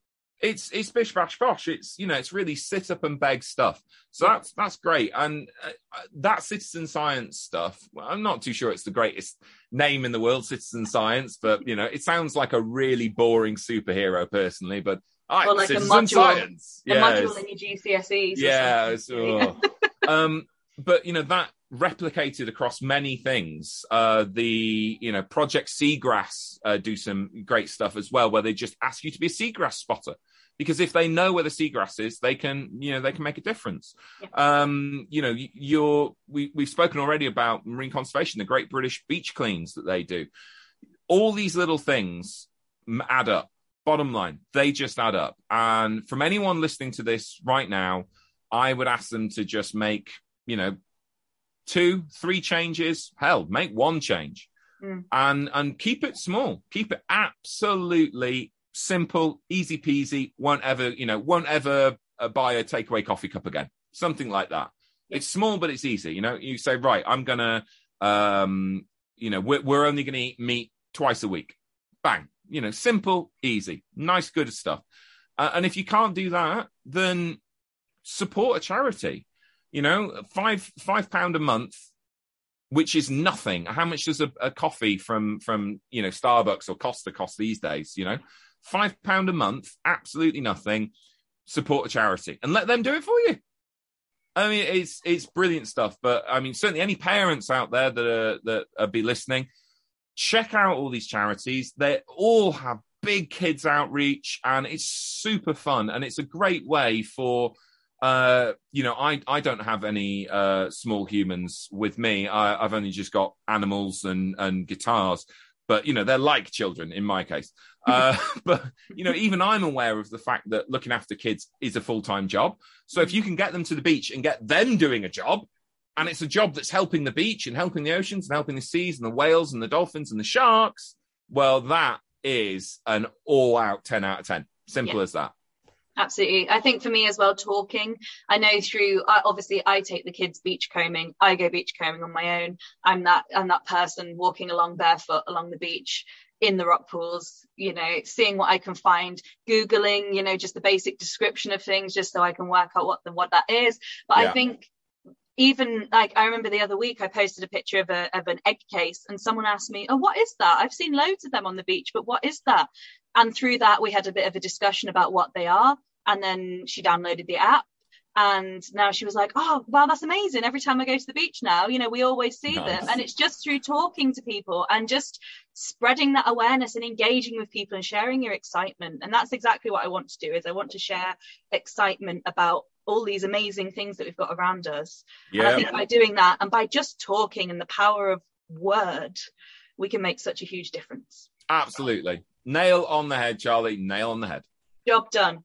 It's it's bish bash bosh. It's you know it's really sit up and beg stuff. So that's that's great. And uh, uh, that citizen science stuff. Well, I'm not too sure it's the greatest name in the world, citizen science, but you know it sounds like a really boring superhero personally. But I like a citizen module- science. A Yeah, module in your GCSEs. yeah, it's, oh. um, but you know that replicated across many things. Uh, the you know Project Seagrass uh, do some great stuff as well, where they just ask you to be a seagrass spotter because if they know where the seagrass is, they can you know they can make a difference. Um, you know, you're we we've spoken already about marine conservation, the Great British Beach Cleans that they do. All these little things add up. Bottom line, they just add up. And from anyone listening to this right now, I would ask them to just make, you know, two, three changes. Hell, make one change, Mm. and and keep it small. Keep it absolutely simple, easy peasy. Won't ever, you know, won't ever uh, buy a takeaway coffee cup again. Something like that. It's small, but it's easy. You know, you say, right, I'm gonna, um, you know, we're, we're only gonna eat meat twice a week. Bang. You know, simple, easy, nice, good stuff. Uh, and if you can't do that, then support a charity. You know, five five pound a month, which is nothing. How much does a, a coffee from from you know Starbucks or Costa cost these days? You know, five pound a month, absolutely nothing. Support a charity and let them do it for you. I mean, it's it's brilliant stuff. But I mean, certainly any parents out there that are that are be listening, check out all these charities. They all have big kids outreach, and it's super fun, and it's a great way for uh you know i i don't have any uh small humans with me. I, i've only just got animals and and guitars but you know they're like children in my case. [laughs] Uh but you know even i'm aware of the fact that looking after kids is a full-time job. So if you can get them to the beach and get them doing a job and it's a job that's helping the beach and helping the oceans and helping the seas and the whales and the dolphins and the sharks well that is an all out 10 out of 10 simple Yeah. as that Absolutely. I think for me as well, talking, I know through, obviously I take the kids beach combing. I go beach combing on my own. I'm that, I'm that person walking along barefoot along the beach in the rock pools, you know, seeing what I can find, Googling, you know, just the basic description of things, just so I can work out what the, what that is. But yeah. I think even like I remember the other week I posted a picture of a of an egg case and someone asked me, "Oh, what is that? I've seen loads of them on the beach, but what is that?" And through that we had a bit of a discussion about what they are and then she downloaded the app and now she was like oh wow that's amazing every time i go to the beach now you know we always see nice. them and it's just through talking to people and just spreading that awareness and engaging with people and sharing your excitement and that's exactly what i want to do is i want to share excitement about all these amazing things that we've got around us yeah. and i think by doing that and by just talking and the power of word we can make such a huge difference absolutely nail on the head charlie nail on the head job done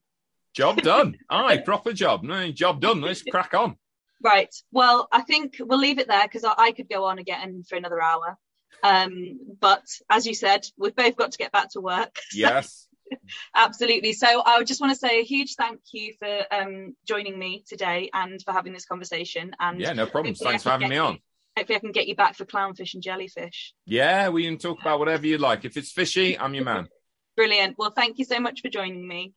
Job done. [laughs] Aye, proper job. No, job done. Let's [laughs] crack on. Right. Well, I think we'll leave it there because I, I, could go on again for another hour. Um, but as you said, we've both got to get back to work. [laughs] Yes. [laughs] Absolutely. So I just want to say a huge thank you for um, joining me today and for having this conversation. And yeah, no problems. Thanks for having me on. hopefully, I can get you back for clownfish and jellyfish. Yeah, we can talk about whatever you like. If it's fishy, I'm your man. [laughs] Brilliant. Well, thank you so much for joining me.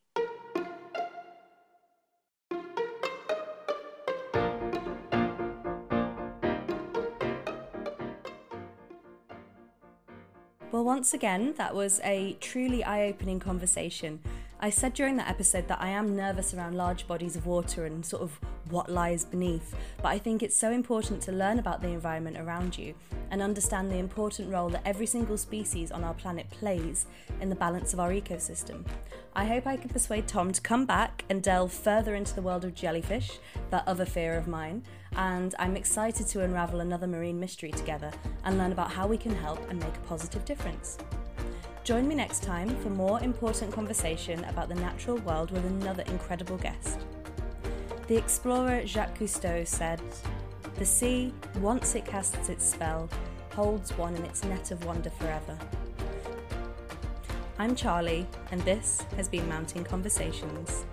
Well, once again, that was a truly eye opening conversation. I said during that episode that I am nervous around large bodies of water and sort of what lies beneath, but I think it's so important to learn about the environment around you and understand the important role that every single species on our planet plays in the balance of our ecosystem. I hope I can persuade Tom to come back and delve further into the world of jellyfish, that other fear of mine, and I'm excited to unravel another marine mystery together and learn about how we can help and make a positive difference. Join me next time for more important conversation about the natural world with another incredible guest. The explorer Jacques Cousteau said, The sea, once it casts its spell, holds one in its net of wonder forever. I'm Charlie, and this has been Mountain Conversations.